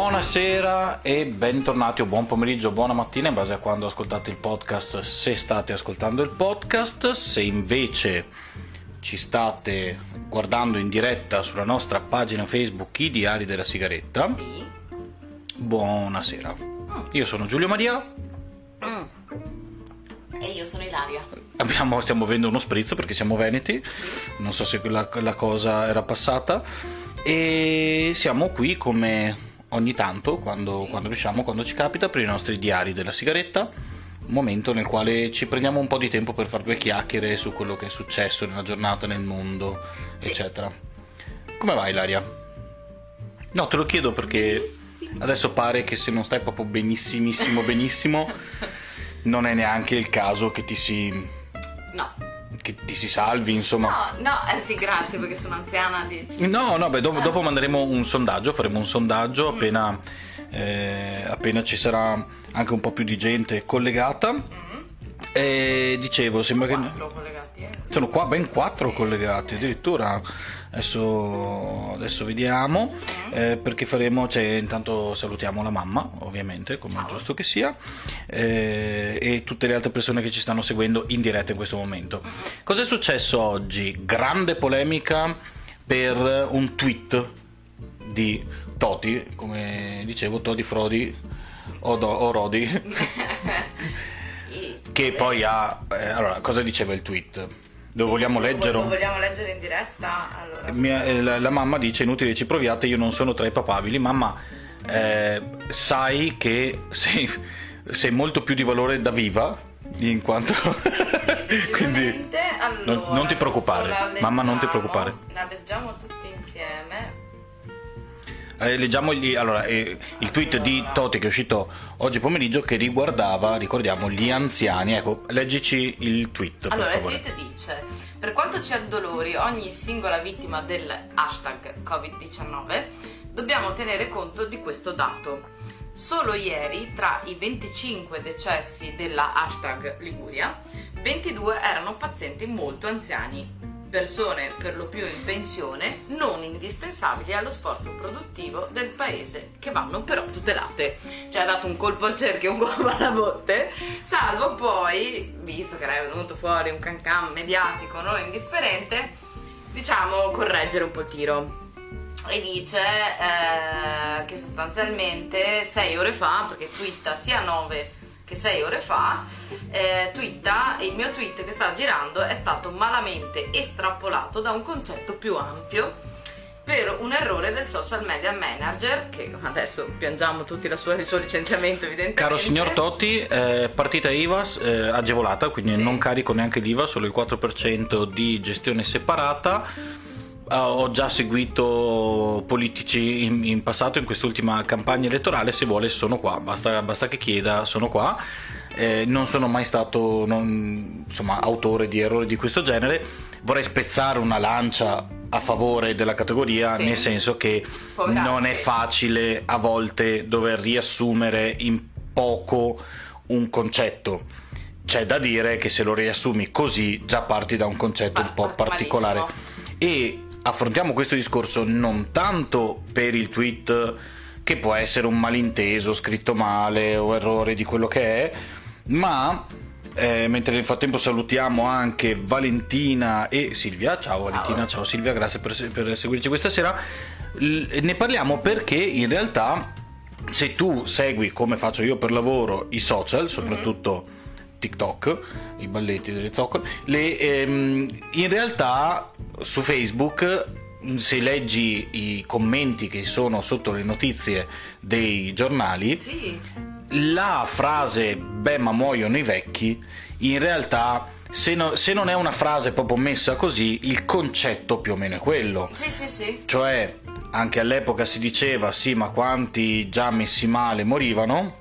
Buonasera e bentornati o buon pomeriggio, buona mattina in base a quando ascoltate il podcast, se state ascoltando il podcast, se invece ci state guardando in diretta sulla nostra pagina Facebook I Diari della Sigaretta. Sì. Buonasera. Io sono Giulio Maria. E io sono Ilaria. Abbiamo- stiamo bevendo uno spritz perché siamo veneti. Non so se la, la cosa era passata. E siamo qui come ogni tanto, quando, quando riusciamo, quando ci capita, per i nostri diari della sigaretta. Un momento nel quale ci prendiamo un po' di tempo per fare due chiacchiere su quello che è successo nella giornata, nel mondo, Sì. eccetera. Come va Ilaria? No, te lo chiedo perché adesso pare che se non stai proprio benissimissimo benissimo, non è neanche il caso che ti si No. Che ti si salvi, insomma. No, no, eh sì, grazie perché sono anziana, dici. No, no, beh, dopo, dopo manderemo un sondaggio, faremo un sondaggio appena, eh, appena ci sarà anche un po' più di gente collegata. E dicevo, sembra che Quattro collegati, eh. Sono qua ben quattro collegati, addirittura. Adesso, adesso vediamo, eh, perché faremo, cioè, intanto salutiamo la mamma, ovviamente, come è giusto che sia, eh, e tutte le altre persone che ci stanno seguendo in diretta in questo momento. Cos'è successo oggi? Grande polemica per un tweet di Toti, come dicevo, Todi Frodi o, Do- o Rodi, che poi ha... eh, allora, cosa diceva il tweet? Lo vogliamo leggere? Lo vogliamo leggere in diretta? Allora, Mia- la, la mamma dice inutile ci proviate io non sono tra i papabili mamma eh, sai che sei, sei molto più di valore da viva in quanto sì, quindi decisamente. Allora, non- non ti preoccupare, mamma, non ti preoccupare. La leggiamo tutti insieme. Eh, leggiamo gli- allora, eh, il tweet di Toti che è uscito oggi pomeriggio che riguardava ricordiamo gli anziani. Ecco leggici il tweet per Allora, il tweet dice: Per quanto ci addolori ogni singola vittima del hashtag Covid-19, dobbiamo tenere conto di questo dato. Solo ieri, tra i 25 decessi della hashtag Liguria, 22 erano pazienti molto anziani, persone per lo più in pensione, non indispensabili allo sforzo produttivo del paese, che vanno però tutelate. Cioè ha dato un colpo al cerchio, un colpo alla botte, salvo poi, visto che era venuto fuori un cancan mediatico non indifferente, diciamo correggere un po' il tiro. E dice eh, che sostanzialmente 6 ore fa, perché twitta sia 9 che 6 ore fa, eh, twitta, il mio tweet che sta girando è stato malamente estrapolato da un concetto più ampio per un errore del social media manager, che adesso piangiamo tutti la sua- il suo licenziamento evidentemente. Caro signor Totti, eh, partita IVA eh, agevolata, quindi Sì. non carico neanche l'IVA, solo il 4% di gestione separata. Eh, ho già seguito politici in, in passato, in quest'ultima campagna elettorale, se vuole sono qua, basta, basta che chieda, sono qua. Eh, non sono mai stato non- insomma, autore di errori di questo genere. Vorrei spezzare una lancia a favore della categoria, Sì. nel senso che Poveracci. non è facile a volte dover riassumere in poco un concetto. C'è da dire che se lo riassumi così già parti da un concetto Pa- un po' parti particolare. malissimo. E affrontiamo questo discorso non tanto per il tweet che può essere un malinteso, scritto male o errore di quello che è, ma eh, mentre nel frattempo salutiamo anche Valentina e Silvia. Ciao Valentina, ciao Silvia, grazie per, per seguirci questa sera. L- ne parliamo perché in realtà se tu segui come faccio io per lavoro i social, soprattutto TikTok, i balletti delle zoccole, le, ehm, in realtà su Facebook mh, se leggi i commenti che sono sotto le notizie dei giornali, Sì, la frase beh ma muoiono i vecchi in realtà se, no- se non è una frase proprio messa così il concetto più o meno è quello. Sì, sì, sì. cioè anche all'epoca si diceva sì ma quanti già messi male morivano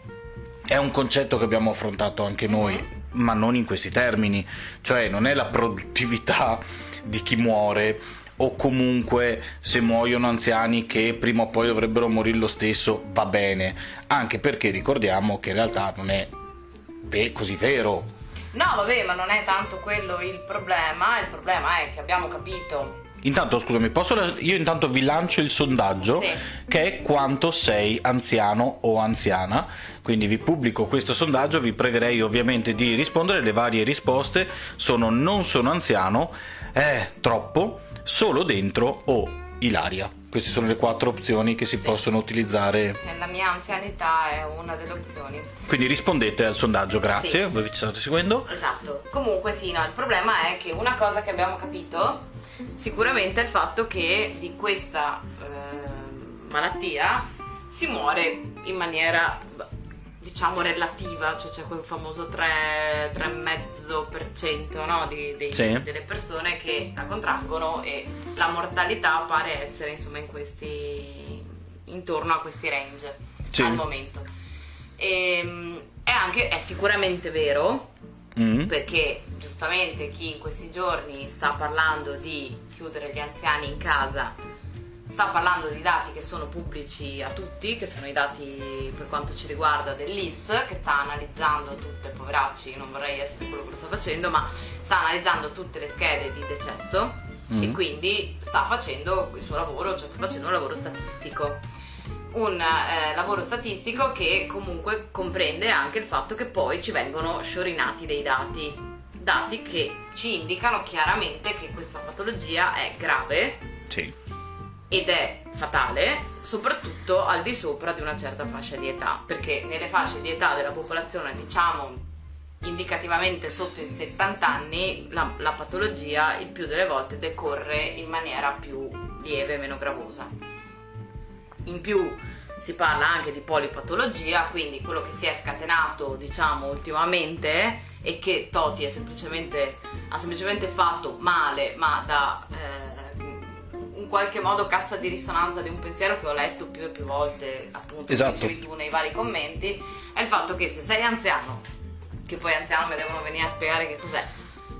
è un concetto che abbiamo affrontato anche noi ma non in questi termini. Cioè non è la produttività di chi muore o comunque se muoiono anziani che prima o poi dovrebbero morire lo stesso va bene. Anche perché ricordiamo che in realtà non è così vero. No, vabbè, ma non è tanto quello il problema, il problema è che abbiamo capito Intanto, scusami, posso, io intanto vi lancio il sondaggio Sì. che è quanto sei anziano o anziana. Quindi vi pubblico questo sondaggio, vi pregherei ovviamente di rispondere. Le varie risposte sono non sono anziano, è troppo, solo dentro o Ilaria. Queste sono le quattro opzioni che si Sì. possono utilizzare. che la mia anzianità è una delle opzioni. Quindi rispondete al sondaggio, grazie. Sì. Voi ci state seguendo? Esatto. Comunque sì, no, il problema è che una cosa che abbiamo capito sicuramente è il fatto che di questa eh, malattia si muore in maniera diciamo relativa, cioè c'è quel famoso 3, 3,5% no, di, dei- Sì. delle persone che la contraggono e la mortalità pare essere insomma in questi intorno a questi range Sì. al momento. Ehm, è anche è sicuramente vero Mm. perché giustamente chi in questi giorni sta parlando di chiudere gli anziani in casa sta parlando di dati che sono pubblici a tutti, che sono i dati per quanto ci riguarda dell'IS, che sta analizzando tutte, poveracci, non vorrei essere quello che lo sta facendo, ma sta analizzando tutte le schede di decesso Mm. e quindi sta facendo il suo lavoro, cioè sta facendo un lavoro statistico un eh, lavoro statistico che comunque comprende anche il fatto che poi ci vengono sciorinati dei dati, dati che ci indicano chiaramente che questa patologia è grave Sì. ed è fatale, soprattutto al di sopra di una certa fascia di età, perché nelle fasce di età della popolazione, diciamo indicativamente sotto i 70 anni, la, la patologia il più delle volte decorre in maniera più lieve, meno gravosa. In più si parla anche di polipatologia, quindi quello che si è scatenato, diciamo, ultimamente e che Toti è semplicemente, ha semplicemente fatto male, ma da eh, in qualche modo cassa di risonanza di un pensiero che ho letto più e più volte, appunto, Esatto. come dicevi tu nei vari commenti, è il fatto che se sei anziano, che poi anziano mi devono venire a spiegare che cos'è,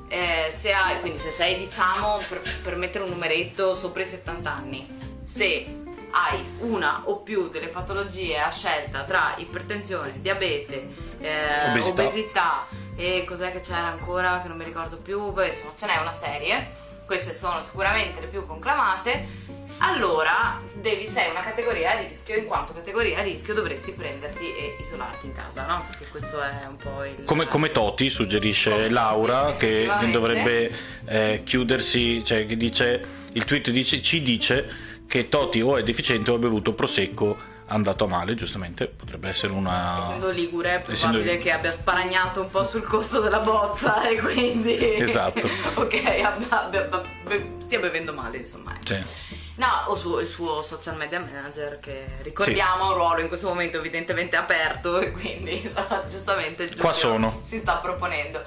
eh, se hai, quindi se sei diciamo per, per mettere un numeretto sopra i 70 anni, se hai una o più delle patologie a scelta tra ipertensione, diabete, eh, Obesità. obesità e cos'è che c'era ancora che non mi ricordo più, beh, insomma ce n'è una serie, queste sono sicuramente le più conclamate. Allora devi, sei una categoria di rischio, in quanto categoria di rischio dovresti prenderti e isolarti in casa, no? Perché questo è un po' il. Come, come Toti suggerisce Come Laura che dovrebbe eh, chiudersi, cioè che dice, il tweet dice, ci dice che Toti o è deficiente o ha bevuto prosecco andato a male, giustamente, potrebbe essere una... Essendo ligure, è Essendo probabile ligure. che abbia sparagnato un po' sul costo della bozza e quindi. Esatto. ok, abbia- abbia- stia bevendo male, insomma. ecco. Sì. No, o su- il suo social media manager che ricordiamo ha un ruolo in questo momento evidentemente aperto e quindi insomma, giustamente Qua sono. si sta proponendo.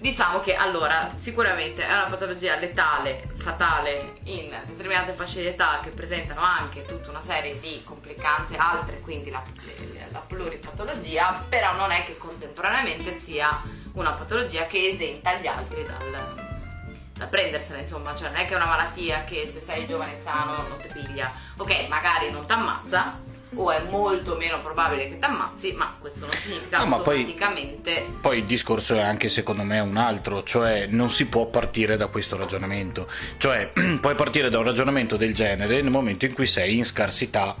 Diciamo che allora sicuramente è una patologia letale, fatale in determinate fasce di età che presentano anche tutta una serie di complicanze altre, quindi la, la pluripatologia, però non è che contemporaneamente sia una patologia che esenta gli altri dal, da prendersela, insomma, cioè non è che è una malattia che se sei giovane e sano non ti piglia. Ok, magari non ti ammazza, o è molto meno probabile che ti ammazzi, ma questo non significa No, ma poi- automaticamente Poi il discorso è anche secondo me un altro, cioè non si può partire da questo ragionamento, cioè puoi partire da un ragionamento del genere nel momento in cui sei in scarsità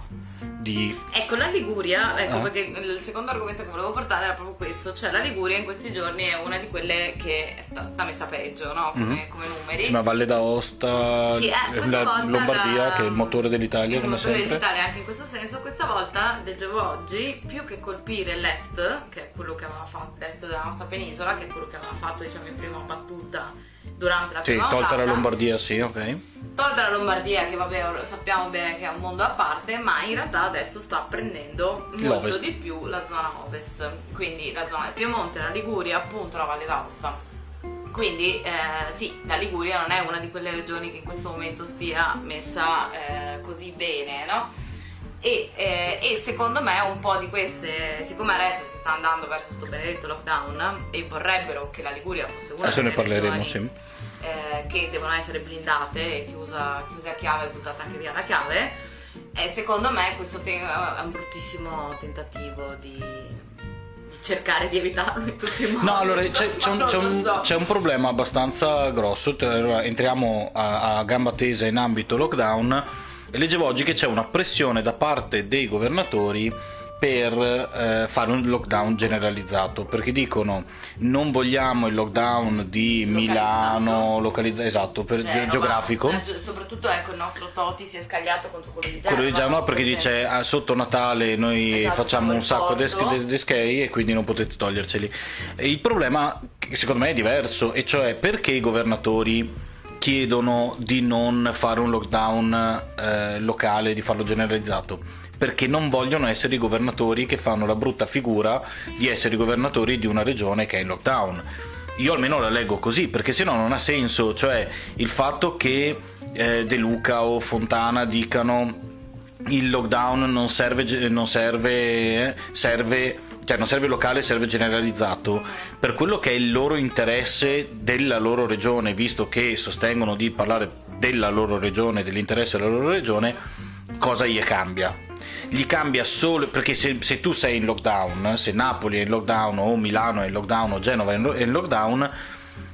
di... Ecco, la Liguria, ecco Ah. perché il secondo argomento che volevo portare era proprio questo, cioè la Liguria in questi giorni è una di quelle che sta, sta messa peggio, no? Come, Mhm. come numeri. Sì, ma Valle d'Aosta, Sì, eh, la Lombardia la- che è il motore dell'Italia il come motore sempre. dell'Italia anche in questo senso, questa volta leggevo oggi, più che colpire l'est, che è quello che aveva fatto l'est della nostra penisola, che è quello che aveva fatto diciamo in prima battuta durante la Sì, prima tolta la Lombardia, sì, ok. Tolta la Lombardia, che vabbè sappiamo bene che è un mondo a parte, ma in realtà adesso sta prendendo molto di più la zona ovest, quindi la zona del Piemonte, la Liguria, appunto la Valle d'Aosta. Quindi eh, sì, la Liguria non è una di quelle regioni che in questo momento stia messa eh, così bene, no? E, eh, e secondo me un po' di queste, siccome adesso si sta andando verso questo benedetto lockdown e vorrebbero che la Liguria fosse una delle regioni sì. eh, che devono essere blindate e chiusa, chiuse a chiave e buttata anche via la chiave. E secondo me questo te- è un bruttissimo tentativo di, di cercare di evitarlo in tutti i modi. No, allora c'è, c'è, un, c'è, un, so. c'è, un, problema abbastanza grosso. Allora, entriamo a, a gamba tesa in ambito lockdown. Leggevo oggi che c'è una pressione da parte dei governatori per eh, fare un lockdown generalizzato perché dicono non vogliamo il lockdown di Milano localizzato esatto per cioè, geografico. No, soprattutto ecco il nostro Toti si è scagliato contro quello di Genova quello di Genova perché dice ah, sotto Natale noi esatto, facciamo un sacco di schei e quindi non potete toglierceli. Il problema secondo me è diverso e cioè perché i governatori chiedono di non fare un lockdown eh, locale di farlo generalizzato perché non vogliono essere i governatori che fanno la brutta figura di essere i governatori di una regione che è in lockdown. Io almeno la leggo così, perché se no non ha senso, cioè il fatto che eh, De Luca o Fontana dicano il lockdown non serve, non serve, eh, serve cioè non serve locale, serve generalizzato, per quello che è il loro interesse della loro regione, visto che sostengono di parlare della loro regione, dell'interesse della loro regione, cosa gli cambia? gli cambia solo perché se, se, tu sei in lockdown, se Napoli è in lockdown o Milano è in lockdown o Genova è in lockdown,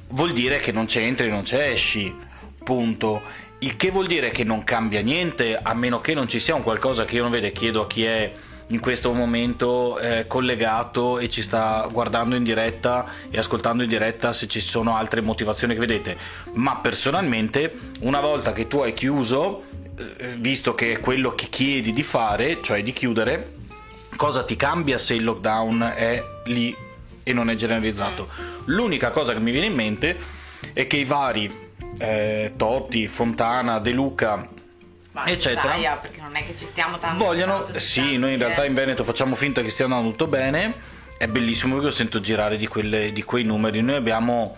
vuol dire che non c'entri, non c'è esci, punto. Il che vuol dire che non cambia niente a meno che non ci sia un qualcosa che io non vedo, chiedo a chi è in questo momento eh, collegato e ci sta guardando in diretta e ascoltando in diretta se ci sono altre motivazioni che vedete. Ma personalmente, una volta che tu hai chiuso eh, visto che è quello che chiedi di fare, cioè di chiudere, cosa ti cambia se il lockdown è lì e non è generalizzato? Mm. L'unica cosa che mi viene in mente è che i vari eh, Totti, Fontana, De Luca, eccetera, Italia, perché non è che ci stiamo tanto vogliono, sì, noi in realtà in Veneto facciamo finta che stia andando tutto bene. È bellissimo perché io sento girare di, quelle, di quei numeri. Noi abbiamo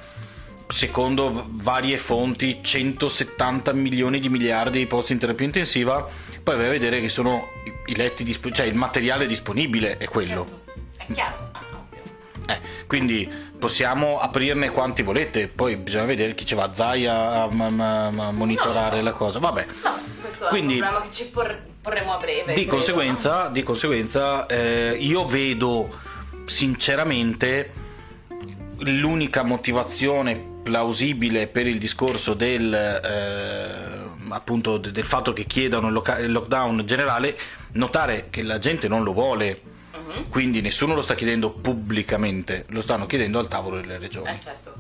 secondo varie fonti 170 milioni di miliardi di posti in terapia intensiva, poi vai a vedere che sono i letti disp- cioè il materiale disponibile è quello. Certo. È chiaro. Eh, quindi possiamo aprirne quanti volete, poi bisogna vedere chi ci va a Zaia a, a, a monitorare so. la cosa. Vabbè. No, questo quindi, è un problema che ci por- porremo a breve. Di credo. conseguenza, di conseguenza eh, io vedo sinceramente l'unica motivazione plausibile per il discorso del, eh, appunto, del fatto che chiedano il lockdown generale, notare che la gente non lo vuole. Quindi nessuno lo sta chiedendo pubblicamente, lo stanno chiedendo al tavolo delle regioni. Eh, certo.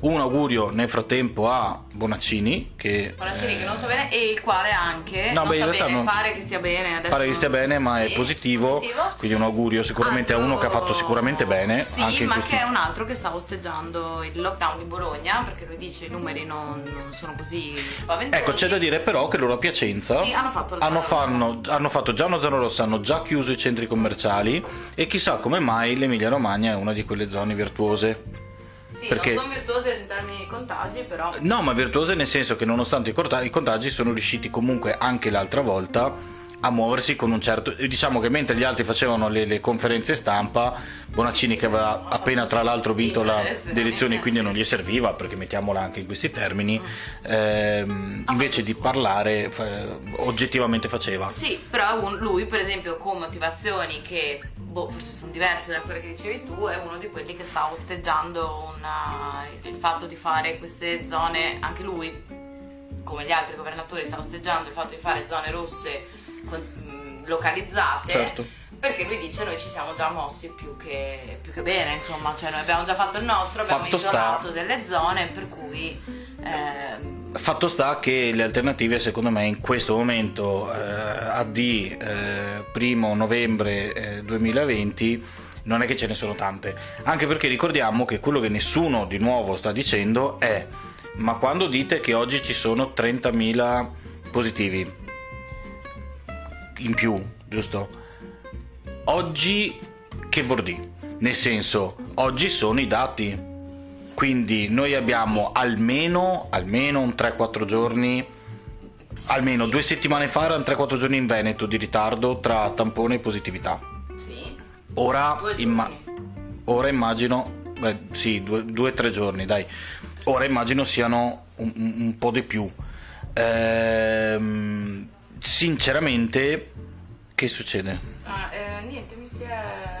Un augurio nel frattempo a Bonaccini che, Bonaccini eh... che non sta bene e il quale anche no, beh, bene, non... pare che stia bene adesso. Pare che stia bene ma sì, è positivo, positivo, quindi un augurio sicuramente altro... a uno che ha fatto sicuramente bene sì ma questi... che è un altro che sta osteggiando il lockdown di Bologna perché lui dice i numeri non, non sono così spaventosi. Ecco c'è da dire però che loro a Piacenza sì, hanno, fatto hanno, fanno, hanno fatto già una zona rossa hanno già chiuso i centri commerciali e chissà come mai l'Emilia Romagna è una di quelle zone virtuose sì, perché... non sono virtuose in termini di contagi, però. No, ma virtuose nel senso che nonostante i contagi sono riusciti comunque anche l'altra volta a muoversi con un certo diciamo che mentre gli altri facevano le, le conferenze stampa Bonaccini che aveva appena tra l'altro vinto le elezioni quindi non gli serviva perché mettiamola anche in questi termini ehm, invece di parlare oggettivamente faceva. Sì però lui per esempio con motivazioni che boh, forse sono diverse da quelle che dicevi tu è uno di quelli che sta osteggiando una, il fatto di fare queste zone anche lui come gli altri governatori sta osteggiando il fatto di fare zone rosse con, localizzate. Certo. Perché lui dice noi ci siamo già mossi più che, più che bene, insomma, cioè noi abbiamo già fatto il nostro, abbiamo fatto isolato sta... delle zone per cui... Eh... Fatto sta che le alternative secondo me in questo momento eh, AD eh, primo novembre 2020 eh, non è che ce ne sono tante, anche perché ricordiamo che quello che nessuno di nuovo sta dicendo è ma quando dite che oggi ci sono 30.000 positivi, in più, giusto? Oggi che vuol dire? Nel senso, oggi sono i dati. Quindi noi abbiamo almeno, almeno un 3-4 giorni, sì. almeno due settimane fa erano 3-4 giorni in Veneto di ritardo tra tampone e positività. Sì. Ora, imma- ora immagino, beh sì, 2-3 giorni dai. Ora immagino siano un, un po' di più. Ehm sinceramente, che succede? Ah, eh, niente, mi si è.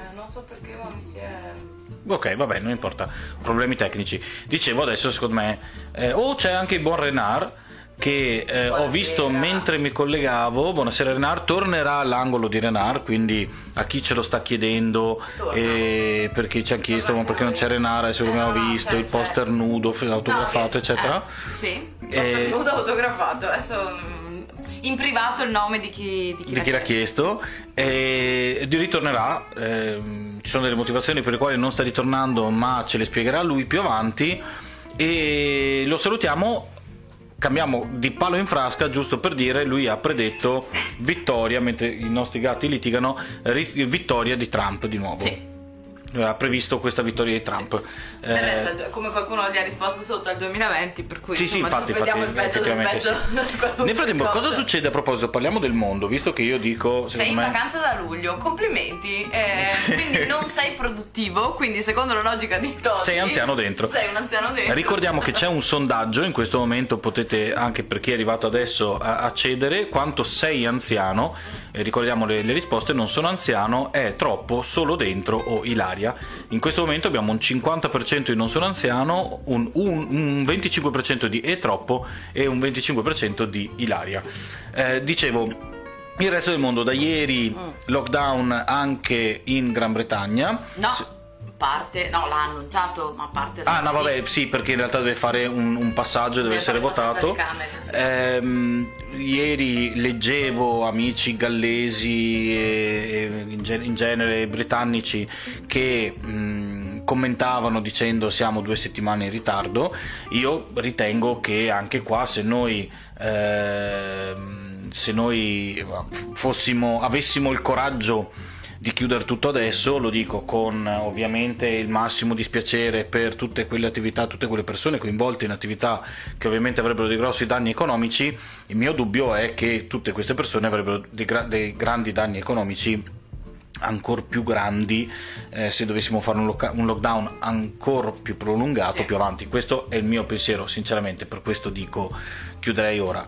Ok, vabbè, non importa. Problemi tecnici. Dicevo adesso, secondo me. Eh, o c'è anche il buon Renard. Che eh, ho visto mentre mi collegavo. Buonasera Renard. Tornerà all'angolo di Renard. Quindi a chi ce lo sta chiedendo, eh, perché ci hanno chiesto ma perché non c'è Renard, adesso come ho visto c'è, il poster c'è. nudo, autografato, No, eccetera. eh, sì, il Eh, poster nudo autografato. Adesso mm, in privato il nome di chi, di chi, di chi l'ha chiesto. e ritornerà ehm, ci sono delle motivazioni per le quali non sta ritornando ma ce le spiegherà lui più avanti. E lo salutiamo. Cambiamo di palo in frasca giusto per dire lui ha predetto vittoria mentre i nostri gatti litigano ri- vittoria di Trump di nuovo. Sì. Ha previsto questa vittoria di Trump Del Eh, resto, come qualcuno gli ha risposto sotto al 2020, per cui sì, sì, insomma, infatti, ci aspettiamo infatti, il peggio del peggio. sì. Nel frattempo, cosa succede a proposito? Parliamo del mondo, visto che io dico, Sei in me... vacanza da luglio, complimenti. eh, quindi non sei produttivo, quindi secondo la logica di Toti Sei anziano dentro. Sei un anziano dentro. Ricordiamo che c'è un sondaggio, in questo momento potete anche per chi è arrivato adesso accedere, quanto sei anziano, Eh, ricordiamo le, le risposte, non sono anziano, è troppo, solo dentro o Ilaria. In questo momento abbiamo un 50% di non sono anziano, un, un- un 25% di è troppo e un 25% di Ilaria. Eh, dicevo, il resto del mondo, da ieri lockdown anche in Gran Bretagna. No, parte, no, l'ha annunciato, ma parte da Ah, no, vabbè, sì, perché in realtà deve fare un, un passaggio, deve, Deve essere votato. Camere, sì. Ehm, ieri leggevo amici gallesi e, e in, gen- in genere britannici che mh, commentavano dicendo siamo due settimane in ritardo. Io ritengo che anche qua se noi. ehm, se noi fossimo, avessimo il coraggio di chiudere tutto adesso, lo dico con ovviamente il massimo dispiacere per tutte quelle attività, tutte quelle persone coinvolte in attività che ovviamente avrebbero dei grossi danni economici, il mio dubbio è che tutte queste persone avrebbero dei, gra- dei grandi danni economici ancora più grandi eh, se dovessimo fare un, loca- un lockdown ancora più prolungato Sì. più avanti. Questo è il mio pensiero, sinceramente, per questo dico chiuderei ora.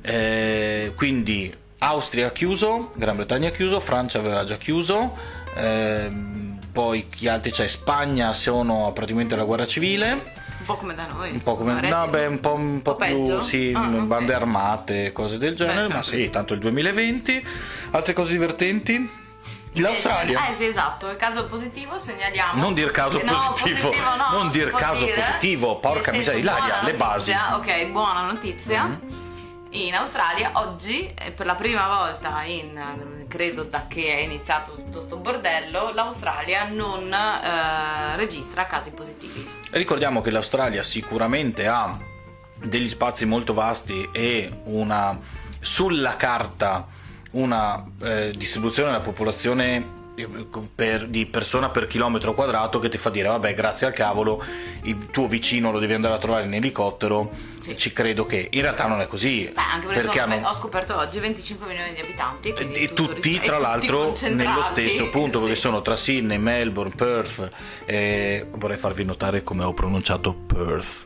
Eh, quindi Austria ha chiuso, Gran Bretagna ha chiuso, Francia aveva già chiuso, ehm, poi chi altri c'è? Spagna sono praticamente alla guerra civile. Un po' come da noi. Un po' come no, beh, un po', un po' po' più peggio? sì, Ah, ok. bande armate, cose del genere, Beh, ma sempre. sì, tanto il 2020. Altre cose divertenti? L'Australia. Eh sì, esatto, il caso positivo segnaliamo. Non dir caso No, positivo, no, non dir caso dire. positivo, porca miseria, Ilaria, le basi. Notizia, Ok, buona notizia. In Australia oggi, eh, per la prima volta in credo da che è iniziato tutto sto bordello, l'Australia non eh, registra casi positivi. Ricordiamo che l'Australia sicuramente ha degli spazi molto vasti e una sulla carta una eh, distribuzione della popolazione per- di persona per chilometro quadrato che ti fa dire vabbè grazie al cavolo il tuo vicino lo devi andare a trovare in elicottero Sì. ci credo che in realtà non è così Beh, anche perché, perché hanno ho scoperto oggi 25 milioni di abitanti. e tutto tutti ris- tra tutti l'altro concentrati. nello stesso punto perché Sì. sono tra Sydney, Melbourne, Perth e vorrei farvi notare come ho pronunciato Perth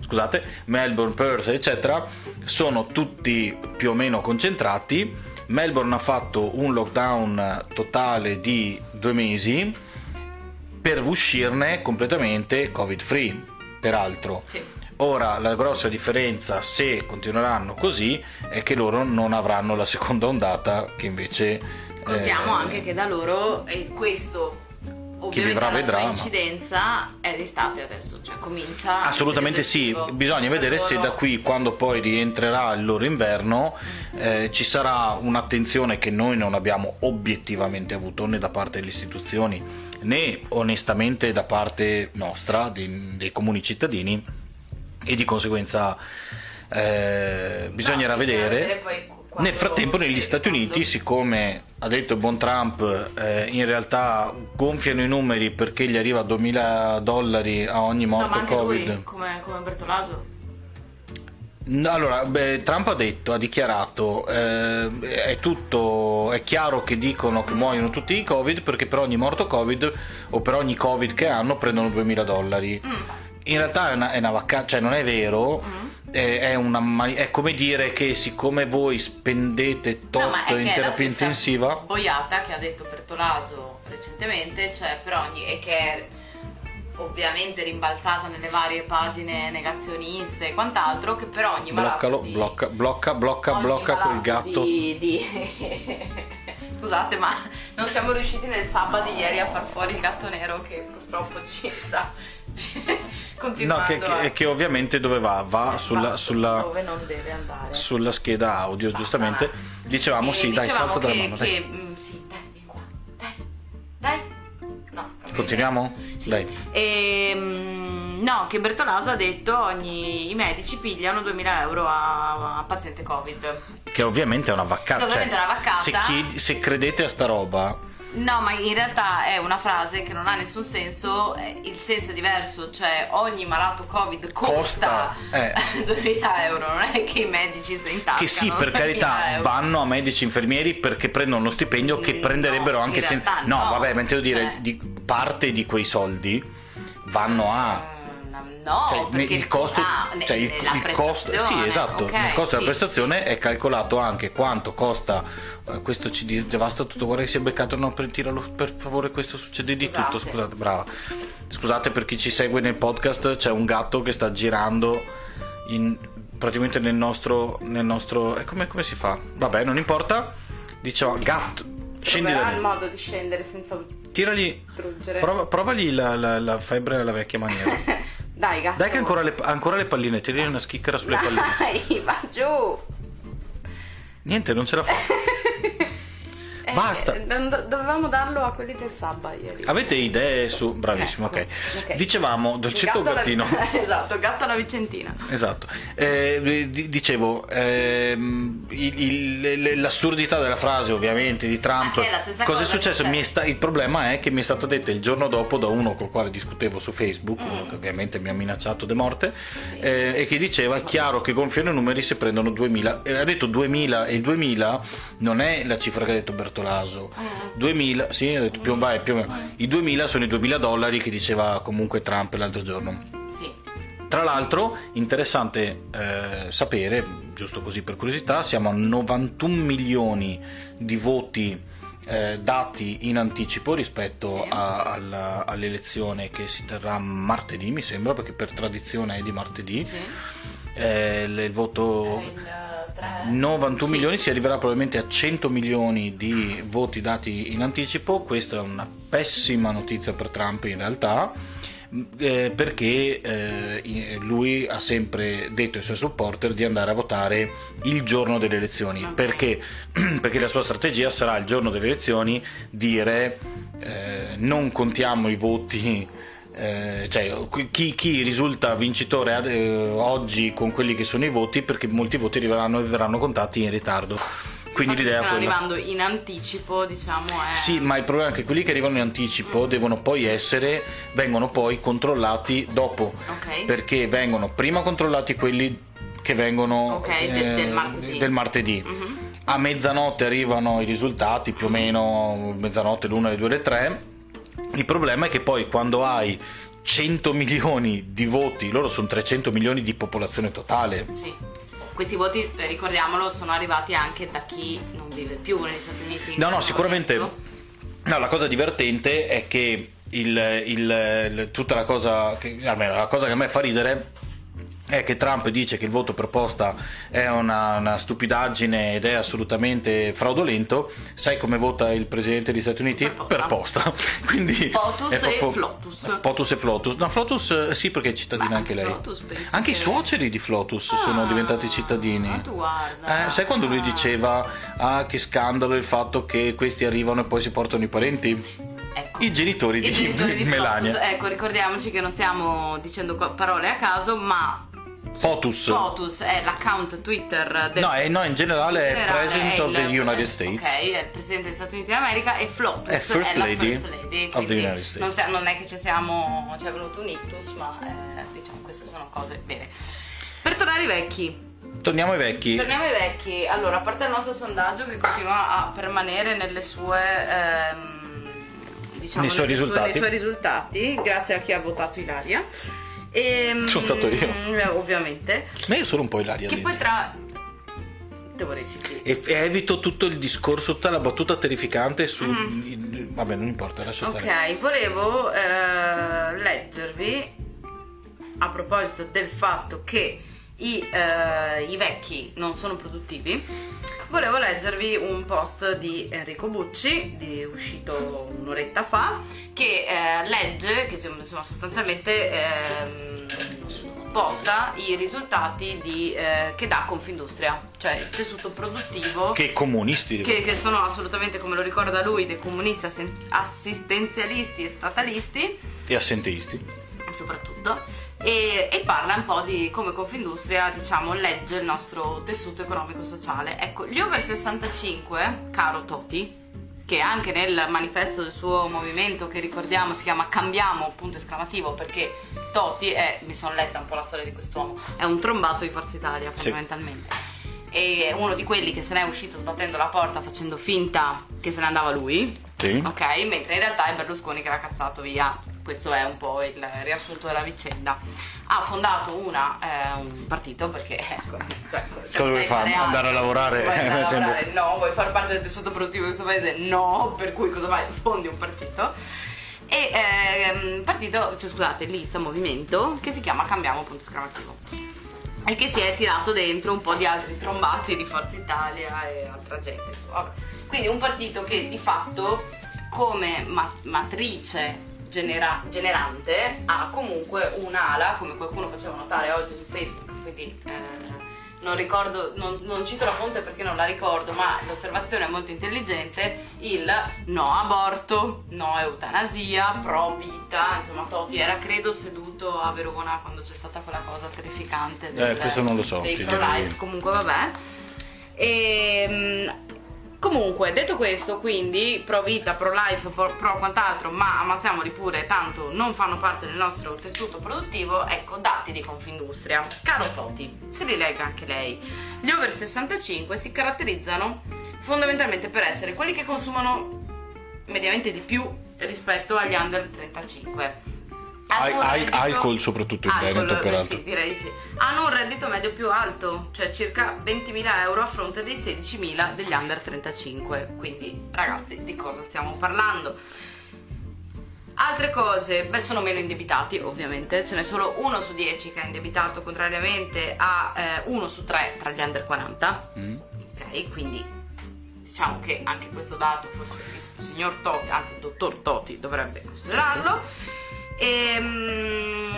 scusate, Melbourne, Perth, eccetera, sono tutti più o meno concentrati. Melbourne ha fatto un lockdown totale di due mesi per uscirne completamente covid free, peraltro. Sì. Ora la grossa differenza se continueranno così è che loro non avranno la seconda ondata che invece Contiamo eh, anche che da loro, e questo ovviamente vivrà la vedrà, ma- incidenza è d'estate adesso, cioè comincia... Assolutamente sì, bisogna vedere se loro- da qui, quando poi rientrerà il loro inverno, eh, ci sarà un'attenzione che noi non abbiamo obiettivamente avuto né da parte delle istituzioni né onestamente da parte nostra, di- dei comuni cittadini, e di conseguenza eh, bisognerà No, vedere. Nel frattempo negli Stati Uniti, siccome ha detto il buon Trump, eh, in realtà gonfiano i numeri perché gli arriva 2000 dollari a ogni No, morto anche Covid. lui, come, come Bertolaso. No, Allora, beh, Trump ha detto, ha dichiarato, eh, è tutto, è chiaro che dicono che muoiono tutti di Covid perché per ogni morto Covid o per ogni Covid che hanno prendono 2000 dollari. Mm. In realtà è una, è una vacca- cioè non è vero, è, è una è come dire che siccome voi spendete No, tot che in terapia intensiva, boiata che ha detto Bertolaso recentemente, cioè per ogni e che è ovviamente rimbalzata nelle varie pagine negazioniste e quant'altro, che per ogni bloccalo, di- blocca, blocca, blocca, blocca quel gatto. di- di- Scusate, ma non siamo riusciti nel sabato di ieri a far fuori il gatto nero che purtroppo ci sta No, continuando che, che- che ovviamente dove va? Va sulla, sulla, sulla scheda audio, Satana. giustamente. Dicevamo E sì, dai, dicevamo salta dalla che, mano. dai. che, mm, sì, dai, qua. Dai. Dai. No. Continuiamo? Sì. Dai. Ehm, no, che Bertolaso ha detto ogni, i medici pigliano 2000 euro a, a paziente Covid. Che ovviamente è una vaccata. Che ovviamente cioè, è una vaccata. Se, chiedi- se credete a sta roba, No, ma in realtà è una frase che non ha nessun senso, il senso è diverso, cioè ogni malato Covid costa, Costa, eh. 2000 euro, non è che i medici si intascano che sì, per 2000 carità, vanno a medici infermieri perché prendono lo stipendio che Mm, prenderebbero no, anche se. No, no, vabbè, ma intendo dire, cioè- di parte di quei soldi vanno a. No, Cioè, perché il costo, ah, cioè il, il costo, sì, esatto, ok, il costo della sì, prestazione sì. è calcolato anche quanto costa. eh, questo ci devasta tutto. Guarda che si è beccato. No, per, tiralo, per favore, questo succede di Scusate. tutto. Scusate, brava. Scusate per chi ci segue nel podcast. C'è un gatto che sta girando in, praticamente nel nostro. Nel nostro eh, come, come si fa? Vabbè, non importa. Diciamo, gatto, scendi da il lì. modo di scendere senza Tiragli. Prova, provagli la, la- la febbre alla vecchia maniera. Dai, gatto. Dai che ancora le, ancora le palline, tiragli una schicchera sulle palline. Dai, va giù. Niente, non ce la fa. Eh, Basta. do- dovevamo darlo a quelli del Sabba ieri. Avete idee su... Bravissimo, ok. Ecco, ok. Dicevamo, dolcetto o gattino? esatto, gatto alla Vicentina. Esatto. Eh, di- dicevo, ehm, il- il- l'assurdità della frase ovviamente di Trump. La stessa Cosa è cosa successo? è sta- il problema è che mi è stata detta il giorno dopo da uno col quale discutevo su Facebook, che ovviamente mi ha minacciato de morte, Mm. Sì. eh, e che diceva è chiaro che gonfiano i numeri se prendono 2000. Eh, ha detto 2000 e il 2000 non è la cifra che ha detto Bertolaso. Mm. 2000, sì, ha detto più, vai, più o meno. I 2000 sono i 2000 dollari che diceva comunque Trump l'altro giorno. Sì. Tra l'altro, interessante eh, sapere, giusto così per curiosità, siamo a 91 milioni di voti eh, dati in anticipo rispetto Sì. a- alla- all'elezione che si terrà martedì, mi sembra, perché per tradizione è di martedì. Sì. Eh, il, voto... Il, eh, tre- 91 Sì. milioni si arriverà probabilmente a 100 milioni di voti dati in anticipo. Questa è una pessima notizia per Trump in realtà. eh, perché eh, lui ha sempre detto ai suoi supporter di andare a votare il giorno delle elezioni Ok. perché? perché la sua strategia sarà il giorno delle elezioni dire eh, non contiamo i voti eh, cioè chi, chi risulta vincitore ad- eh, oggi con quelli che sono i voti perché molti voti arriveranno e verranno contati in ritardo quindi Infatti l'idea è stanno quella arrivando in anticipo, diciamo, è... sì, ma il problema è che quelli che arrivano in anticipo devono poi essere, vengono poi controllati dopo, Ok. perché vengono prima controllati quelli che vengono Ok, de- del martedì. del martedì. Mhm. A mezzanotte arrivano i risultati, più o meno mezzanotte, l'una, le due, le tre. Il problema è che poi quando hai 100 milioni di voti, loro sono 300 milioni di popolazione totale, Sì. Questi voti, eh, ricordiamolo, sono arrivati anche da chi non vive più negli Stati Uniti. No, no, sicuramente. No, la cosa divertente è che il- il- il- tutta la cosa, che, almeno la cosa che a me fa ridere è che Trump dice che il voto per posta è una, una stupidaggine ed è assolutamente fraudolento. Sai come vota il presidente degli Stati Uniti? Per posta. Quindi Potus proprio- e Flotus. Potus e Flotus. No, Flotus eh, sì, perché è cittadina Ma anche lei. Flotus anche i suoceri di Flotus sono Ah, diventati cittadini. ma tu guarda. Eh, sai quando lui Ah. diceva ah che scandalo il fatto che questi arrivano e poi si portano i parenti? Ecco. I genitori I di, genitori di Melania. Flotus. Ecco, ricordiamoci che non stiamo dicendo parole a caso, ma Potus. Fotus è l'account Twitter del No, è- no, in generale è Generale President è of the United States. Ok, è il presidente degli Stati Uniti d'America e Flotus È First la Lady First Lady. of the United States. Non, non è che ci siamo, ci è venuto un ictus, ma eh, diciamo queste sono cose bene. Per tornare ai vecchi, Torniamo ai vecchi. torniamo ai vecchi. Allora, a parte il nostro sondaggio che continua a permanere nelle sue... ehm, diciamo, Nei suoi sue- risultati. nei suoi risultati, grazie a chi ha votato Ilaria. E, Sono stato io. eh, Ovviamente. Ma io sono un po' Ilaria. Che poi tra... E, evito tutto il discorso, tutta la battuta terrificante su... il- vabbè, non importa, lascia stare. Mm. Ok, volevo eh, leggervi a proposito del fatto che i, eh, i vecchi non sono produttivi. Volevo leggervi un post di Enrico Bucci, di, uscito un'oretta fa, che eh, legge, che insomma, sostanzialmente ehm, posta i risultati di, eh, che dà Confindustria, cioè il tessuto produttivo Che comunisti. che, che sono assolutamente, come lo ricorda lui, dei comunisti assistenzialisti e statalisti, E assenteisti. Soprattutto, e, e parla un po' di come Confindustria, diciamo, legge il nostro tessuto economico-sociale. Ecco, gli over 65, caro Toti, che anche nel manifesto del suo movimento, che ricordiamo si chiama Cambiamo, punto esclamativo, perché Toti è, mi sono letta un po' la storia di quest'uomo, è un trombato di Forza Italia fondamentalmente. E è uno di quelli che se n'è uscito sbattendo la porta facendo finta che se ne andava lui, Sì. ok? Mentre in realtà è Berlusconi che l'ha cazzato via. Questo è un po' il riassunto della vicenda. Ha fondato una, eh, un partito perché ecco, cioè, se Cosa vuoi fare? altro, Andare a lavorare? vuoi andare a lavorare? No, vuoi far parte del tessuto produttivo di questo paese? No, per cui cosa fai? Fondi un partito. E ehm, partito, cioè, scusate, lista, movimento che si chiama Cambiamo punto esclamativo e che si è tirato dentro un po' di altri trombati di Forza Italia e altra gente. Insomma. Quindi un partito che di fatto come ma- matrice genera- generante ha comunque un'ala, come qualcuno faceva notare oggi su Facebook, quindi eh, non ricordo, non, non cito la fonte perché non la ricordo, ma l'osservazione è molto intelligente, il no aborto, no eutanasia, pro vita, insomma Toti era credo seduto a Verona quando c'è stata quella cosa terrificante del, Eh, questo non lo so, dei pro-life, comunque vabbè. E, comunque, detto questo, quindi pro vita, pro life, pro, pro quant'altro, ma ammazziamoli pure, tanto non fanno parte del nostro tessuto produttivo, ecco, dati di Confindustria. Caro Toti, se li legga anche lei. Gli over 65 si caratterizzano fondamentalmente per essere quelli che consumano mediamente di più rispetto agli under 35. Al- Hanno un al- reddito- alcol soprattutto in Alcol, Veneto, peraltro. Sì, direi di sì. Hanno un reddito medio più alto, cioè circa 20.000 euro a fronte dei 16.000 degli under 35. Quindi, ragazzi, di cosa stiamo parlando? Altre cose, beh, sono meno indebitati, ovviamente. Ce n'è solo uno su 10 che è indebitato, contrariamente a eh, uno su 3 tra gli under 40. Mm. Ok, quindi diciamo che anche questo dato forse il signor Toti, anzi il dottor Toti dovrebbe considerarlo. Ehm,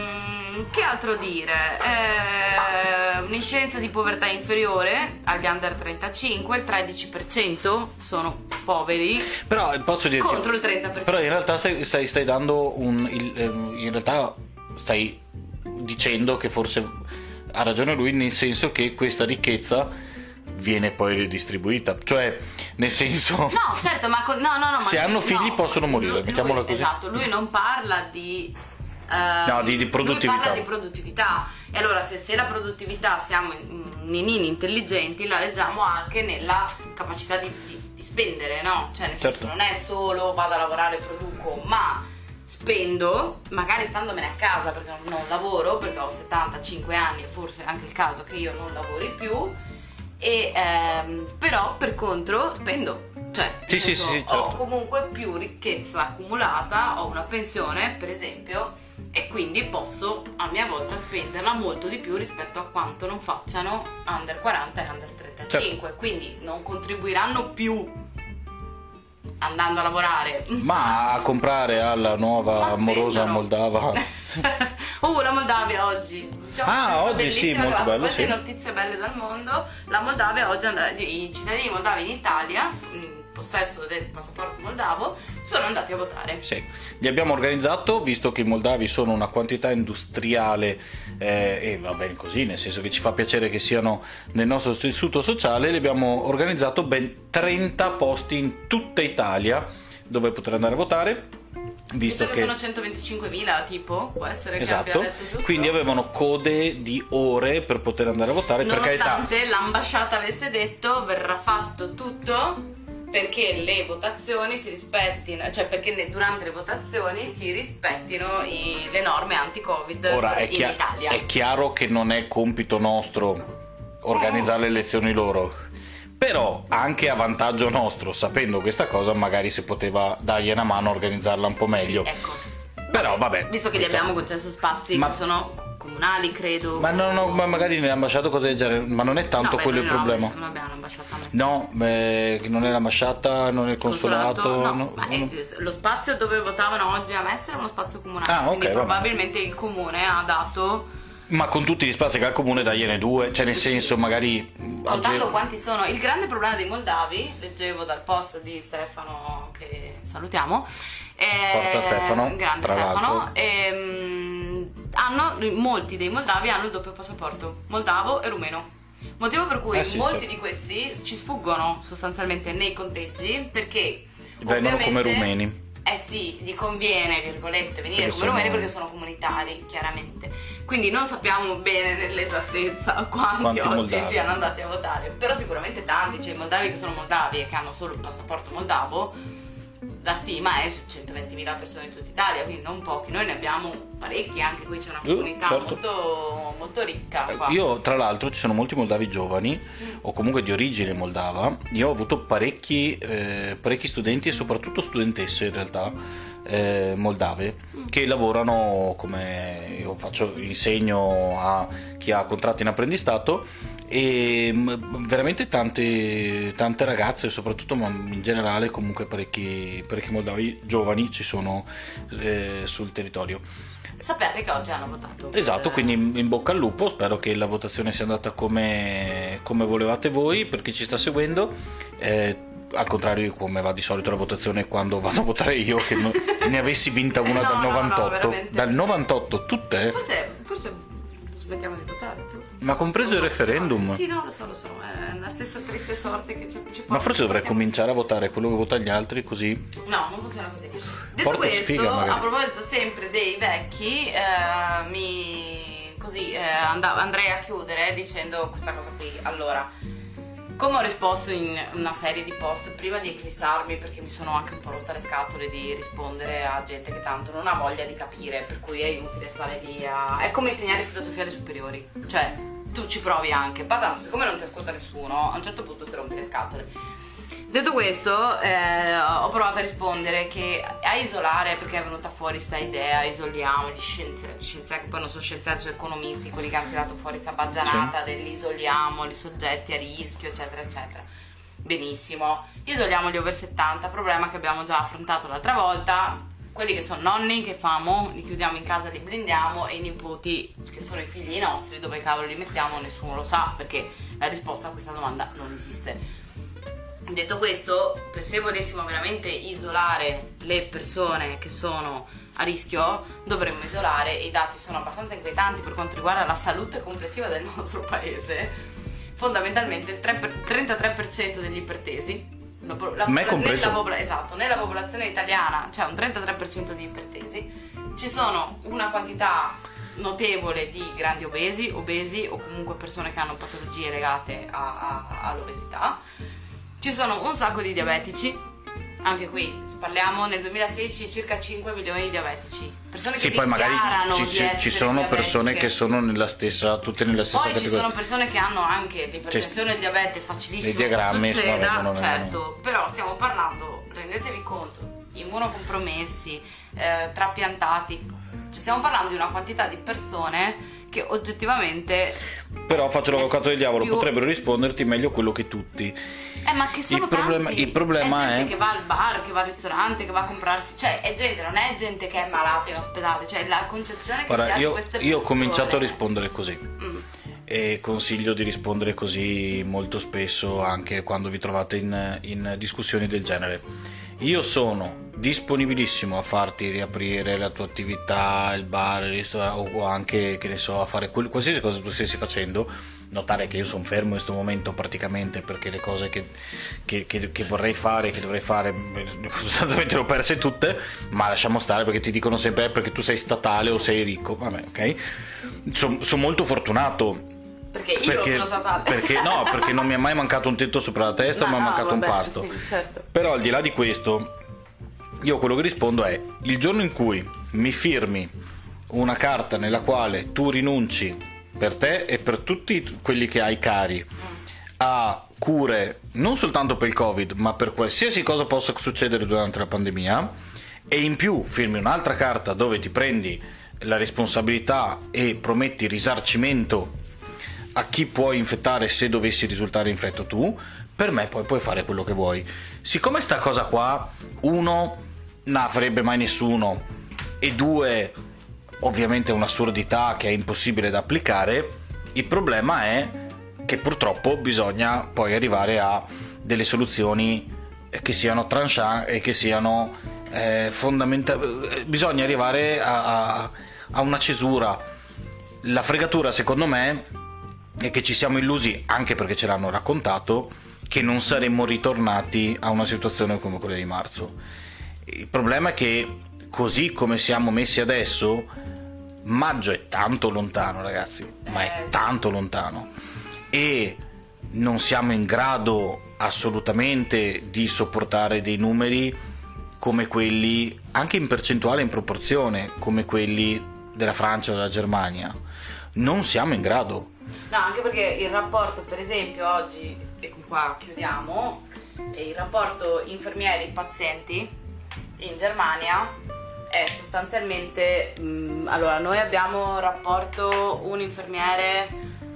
che altro dire? Eh, un'incidenza di povertà inferiore agli under 35, il 13% sono poveri Però eh, posso dirti... contro il 30%. Però in realtà stai, stai- stai dando un... il- ehm, in realtà stai dicendo che forse ha ragione lui nel senso che questa ricchezza viene poi ridistribuita. Cioè, nel senso... No, certo, ma con- no, no, no, Se hanno figli no, possono morire, lui- mettiamola così. Esatto, lui non parla di eh, No, di- di produttività. Lui parla di produttività. E allora se, se la produttività siamo mm, nenini intelligenti, la leggiamo anche nella capacità di, di- di spendere, no? Cioè nel senso Certo. non è solo vado a lavorare e produco, ma spendo, magari standomene a casa perché non lavoro, perché ho 75 anni e forse è anche il caso che io non lavori più. E ehm, però per contro spendo, cioè Sì, sì, sì, certo. ho comunque più ricchezza accumulata, ho una pensione per esempio e quindi posso a mia volta spenderla molto di più rispetto a quanto non facciano under 40 e under 35, Certo. quindi non contribuiranno più andando a lavorare. Ma a comprare alla nuova amorosa moldava... oh, la Moldavia oggi. Diciamo, Ah, oggi sì, molto bello, queste sì. notizie belle dal mondo. La Moldavia oggi, i cittadini moldavi in Italia, in possesso del passaporto moldavo, sono andati a votare. Sì, li abbiamo organizzato, visto che i moldavi sono una quantità industriale eh, e va bene così, nel senso che ci fa piacere che siano nel nostro tessuto sociale, li abbiamo organizzato ben 30 posti in tutta Italia dove poter andare a votare, visto che, che... sono 125.000, tipo, può essere che Esatto, quindi avevano code di ore per poter andare a votare, per. Nonostante l'ambasciata avesse detto verrà fatto tutto perché le votazioni si rispettino, cioè perché durante le votazioni si rispettino i, le norme anti-Covid Ora, è, in Italia. è chiaro che non è compito nostro organizzare le elezioni loro. Però anche a vantaggio nostro, sapendo questa cosa, magari si poteva dargli una mano a organizzarla un po' meglio. Sì, ecco. Però vabbè. Visto che gli abbiamo concesso spazi Ma- che sono comunali, credo. Ma, no, no, ma magari nell'ambasciata cosa del genere, ma non è tanto No, beh, quello il no, problema. Non abbiamo l'ambasciata. No, beh, non è l'ambasciata, non è il consolato. no, no, ma no. è- lo spazio dove votavano oggi a Mestre era uno spazio comunale. Ah, ok, quindi vabbè. probabilmente il comune ha dato. Ma con tutti gli spazi che ha il comune dagliene due, cioè nel senso magari... Contando quanti sono. Il grande problema dei moldavi, leggevo dal post di Stefano, che salutiamo. Forza Stefano, Grande Stefano. l'altro. ehm, hanno, molti dei moldavi hanno il doppio passaporto, moldavo e rumeno. Motivo per cui Eh sì, molti certo. di questi ci sfuggono sostanzialmente nei conteggi perché Vengono come rumeni. Eh sì, gli conviene, virgolette, venire Perché come sono- rumeni perché sono comunitari, chiaramente. Quindi non sappiamo bene nell'esattezza quanti, Quanti oggi moldavi. siano andati a votare, però sicuramente tanti, cioè i moldavi che sono moldavi e che hanno solo il passaporto moldavo, la stima è su 120.000 persone in tutta Italia, quindi non pochi. Noi ne abbiamo parecchi, anche qui c'è una Eh, comunità certo. molto, molto ricca qua. Io, tra l'altro, ci sono molti moldavi giovani, o comunque di origine moldava. Io ho avuto parecchi, eh, parecchi studenti, e soprattutto studentesse in realtà, eh, moldave, che lavorano come io faccio, insegno a chi ha contratti in apprendistato. E mm, veramente tante, tante ragazze, soprattutto ma in generale, comunque parecchi, parecchi moldavi giovani ci sono eh, sul territorio. Sappiate che oggi hanno votato. Esatto, Eh, quindi in bocca al lupo, spero che la votazione sia andata come, come volevate voi, per chi ci sta seguendo. Eh, al contrario di come va di solito la votazione quando vado a votare io, che no- ne avessi vinta una No, dal no, no, 98. veramente. dal 98 tutte? Forse, forse smettiamo di votare. Ma compreso il referendum. Sì, no, lo so, lo so, è la stessa triste sorte che ci, ci porta. Ma forse dovrei cominciare a votare quello che votano gli altri, così. No, non funziona così. Detto Porta questo, sfiga, a proposito sempre dei vecchi, eh, mi così eh, and- andrei a chiudere dicendo questa cosa qui. Allora, come ho risposto in una serie di post prima di eclissarmi, perché mi sono anche un po' rotta le scatole di rispondere a gente che tanto non ha voglia di capire, per cui è inutile stare lì a. È come insegnare filosofia alle superiori. Cioè, tu ci provi anche, ma tanto siccome non ti ascolta nessuno, a un certo punto ti rompi le scatole. Detto questo, eh, ho provato a rispondere che a isolare, perché è venuta fuori sta idea, isoliamo gli scienziati, scienziati che poi non sono scienziati, sono economisti, quelli che hanno tirato fuori sta baggianata dell'isoliamo, i soggetti a rischio, eccetera, eccetera. Benissimo, isoliamo gli over 70, problema che abbiamo già affrontato l'altra volta, quelli che sono nonni che famo, li chiudiamo in casa, li blindiamo e i nipoti che sono i figli nostri, dove cavolo li mettiamo nessuno lo sa, perché la risposta a questa domanda non esiste. Detto questo, se volessimo veramente isolare le persone che sono a rischio, dovremmo isolare, e i dati sono abbastanza inquietanti per quanto riguarda la salute complessiva del nostro paese. Fondamentalmente il 3 per- 33% degli ipertesi, la la- nella esatto, nella popolazione italiana c'è un 33% di ipertesi, ci sono una quantità notevole di grandi obesi, obesi o comunque persone che hanno patologie legate a- a- all'obesità. Ci sono un sacco di diabetici, anche qui parliamo nel 2016 circa 5 milioni di diabetici. Persone Sì, che poi magari ci, di ci- ci sono persone che sono nella stessa, tutte nella stessa Poi ci categoria. sono persone che hanno anche l'ipertensione e il diabete, facilissimo Dei diagrammi, succeda, vengono- certo, però stiamo parlando, rendetevi conto, immunocompromessi, eh, trapiantati, cioè, stiamo parlando di una quantità di persone che oggettivamente... Però faccio l'avvocato del diavolo, Più- potrebbero risponderti meglio quello che tutti. Eh, ma che sono Il problema- tanti. il problema gente è- che va al bar, che va al ristorante, che va a comprarsi, cioè è gente, non è gente che è malata in ospedale, cioè la concezione che si Guarda, ha di io, queste io ho persone. cominciato a rispondere così. Mm. E consiglio di rispondere così molto spesso anche quando vi trovate in, in discussioni del genere. Io sono disponibilissimo a farti riaprire la tua attività, il bar, il ristorante o anche, che ne so, a fare quel- qualsiasi cosa tu stessi facendo. Notare che io sono fermo in questo momento praticamente perché le cose che, che- che- che vorrei fare, che dovrei fare, sostanzialmente le ho perse tutte, ma lasciamo stare perché ti dicono sempre "Eh, perché tu sei statale o sei ricco. Vabbè, ok? Sono molto fortunato Perché io perché, sono stata... perché no, perché non mi è mai mancato un tetto sopra la testa, No, mi è mancato vabbè, un pasto. sì, certo. Però al di là di questo, io quello che rispondo è il giorno in cui mi firmi una carta nella quale tu rinunci per te e per tutti quelli che hai cari a cure non soltanto per il Covid, ma per qualsiasi cosa possa succedere durante la pandemia e in più firmi un'altra carta dove ti prendi la responsabilità e prometti risarcimento a chi puoi infettare se dovessi risultare infetto tu, per me poi puoi fare quello che vuoi. Siccome sta cosa qua, uno, non farebbe mai nessuno, e due, ovviamente è un'assurdità che è impossibile da applicare, il problema è che purtroppo bisogna poi arrivare a delle soluzioni eh, che siano tranchant e che siano eh, fondamentali. Bisogna arrivare a, a- a una cesura. La fregatura, secondo me, è che ci siamo illusi, anche perché ce l'hanno raccontato, che non saremmo ritornati a una situazione come quella di marzo. Il problema è che così come siamo messi adesso, maggio è tanto lontano, ragazzi, ma è Eh, tanto lontano. E non siamo in grado assolutamente di sopportare dei numeri come quelli, anche in percentuale e in proporzione, come quelli della Francia o della Germania. Non siamo in grado. No, anche perché il rapporto, per esempio, oggi, e con qua chiudiamo, il rapporto infermieri-pazienti in Germania è sostanzialmente, mh, allora noi abbiamo rapporto un infermiere,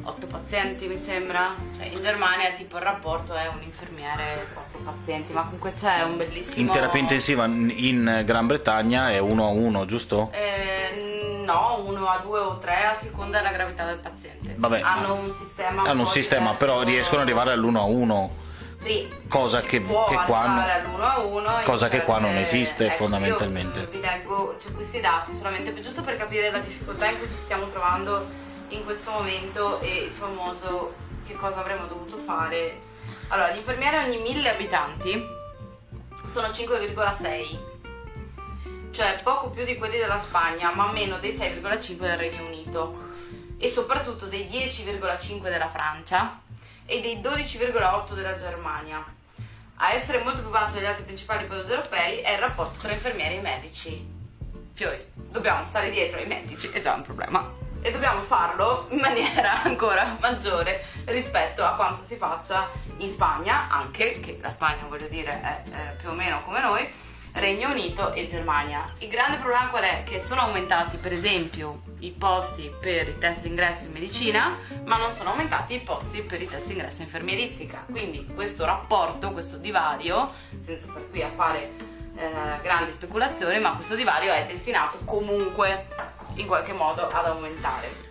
otto pazienti mi sembra, cioè in Germania tipo il rapporto è un infermiere, quattro pazienti, ma comunque c'è un bellissimo... In terapia intensiva in Gran Bretagna è uno a uno, giusto? Eh, no, uno a due o tre a seconda della gravità del paziente. Vabbè, hanno un sistema. Hanno un po' sistema, però riescono ad arrivare all'uno a uno. Sì, cosa che- può che qua non- arrivare all'uno a uno, cosa che qua non esiste, ecco, fondamentalmente. Vi leggo cioè, questi dati solamente per- giusto per capire la difficoltà in cui ci stiamo trovando in questo momento e il famoso che cosa avremmo dovuto fare. Allora, gli infermieri ogni mille abitanti sono 5,6 cioè poco più di quelli della Spagna, ma meno dei 6,5 del Regno Unito e soprattutto dei 10,5 della Francia e dei 12,8 della Germania. A essere molto più basso degli altri principali paesi europei è il rapporto tra infermieri e medici. Fiori, dobbiamo stare dietro ai medici, è già un problema. E dobbiamo farlo in maniera ancora maggiore rispetto a quanto si faccia in Spagna, anche che la Spagna, voglio dire, è eh, più o meno come noi, Regno Unito e Germania. Il grande problema qual è? Che sono aumentati per esempio i posti per i test d'ingresso in medicina, ma non sono aumentati i posti per i test d'ingresso in infermieristica. Quindi questo rapporto, questo divario, senza stare qui a fare eh, grandi speculazioni, ma questo divario è destinato comunque in qualche modo ad aumentare.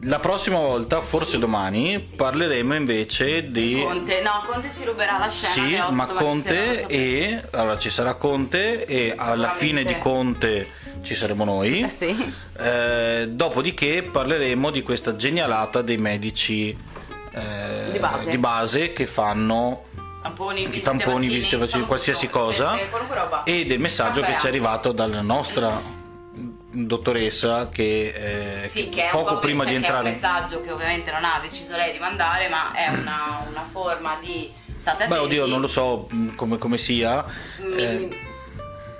La prossima volta, forse domani, parleremo invece di... Conte, no, Conte ci ruberà la scena. Sì, ma Conte e... Allora ci sarà Conte e alla fine di Conte ci saremo noi. Eh sì. Eh, dopodiché parleremo di questa genialata dei medici eh, Di base. di base che fanno Tamponi, i visite tamponi, vaccini, visite vaccini, qualsiasi cosa sì, roba. e del messaggio Caffè che ci è arrivato dalla nostra dottoressa che, eh, Sì, che che poco po' prima cioè, di che è un entrare messaggio che ovviamente non ha deciso lei di mandare, ma è una, una forma di state. Beh, oddio, non lo so mh, come, come sia. Mi- eh,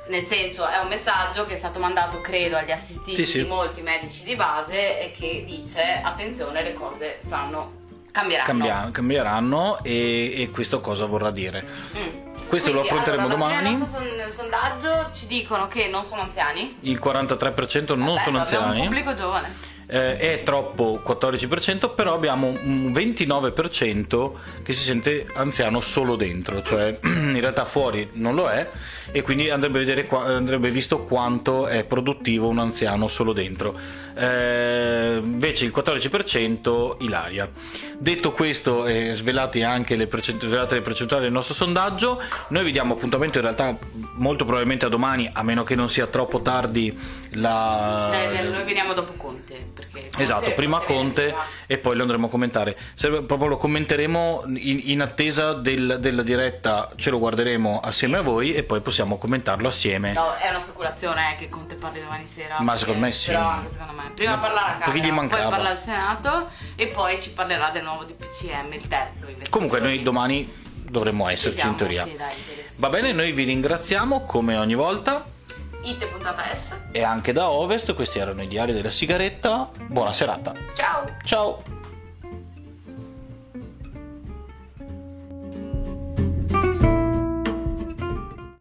Nel senso, è un messaggio che è stato mandato, credo, agli assistiti Sì, sì. di molti medici di base e che dice attenzione, le cose stanno cambieranno. cambia- cambieranno e, e questo cosa vorrà dire. Mm. Questo lo Quindi, affronteremo allora, domani. nostro son- sondaggio ci dicono che non sono anziani. Il 43% non Vabbè, sono abbiamo anziani. un pubblico giovane. Eh, è troppo 14%, però abbiamo un 29% che si sente anziano solo dentro, cioè in realtà fuori non lo è e quindi andrebbe, vedere andrebbe visto quanto è produttivo un anziano solo dentro. Eh, invece il 14% Ilaria. Detto questo e svelati anche le, percent- svelate le percentuali del nostro sondaggio, noi vi diamo appuntamento in realtà molto probabilmente a domani, a meno che non sia troppo tardi la... Eh, noi veniamo dopo Conte. perché Esatto, prima Conte viene e poi lo andremo a commentare. Se proprio lo commenteremo in, in attesa del- della diretta, ce lo guarderemo assieme a voi e poi possiamo commentarlo assieme. No, è una speculazione eh, che Conte parli domani sera. Ma perché- secondo me sì. Però anche secondo me. Prima No, parla alla Camera, poi parla al Senato e poi ci parlerà del nuovo DPCM, il terzo. i 20 Comunque noi domani dovremmo Ci esserci siamo, in teoria. sì, dai, sì. Va bene, noi vi ringraziamo come ogni volta Ite puntata est. e anche da Ovest, questi erano i diari della sigaretta. Buona serata. Ciao! Ciao!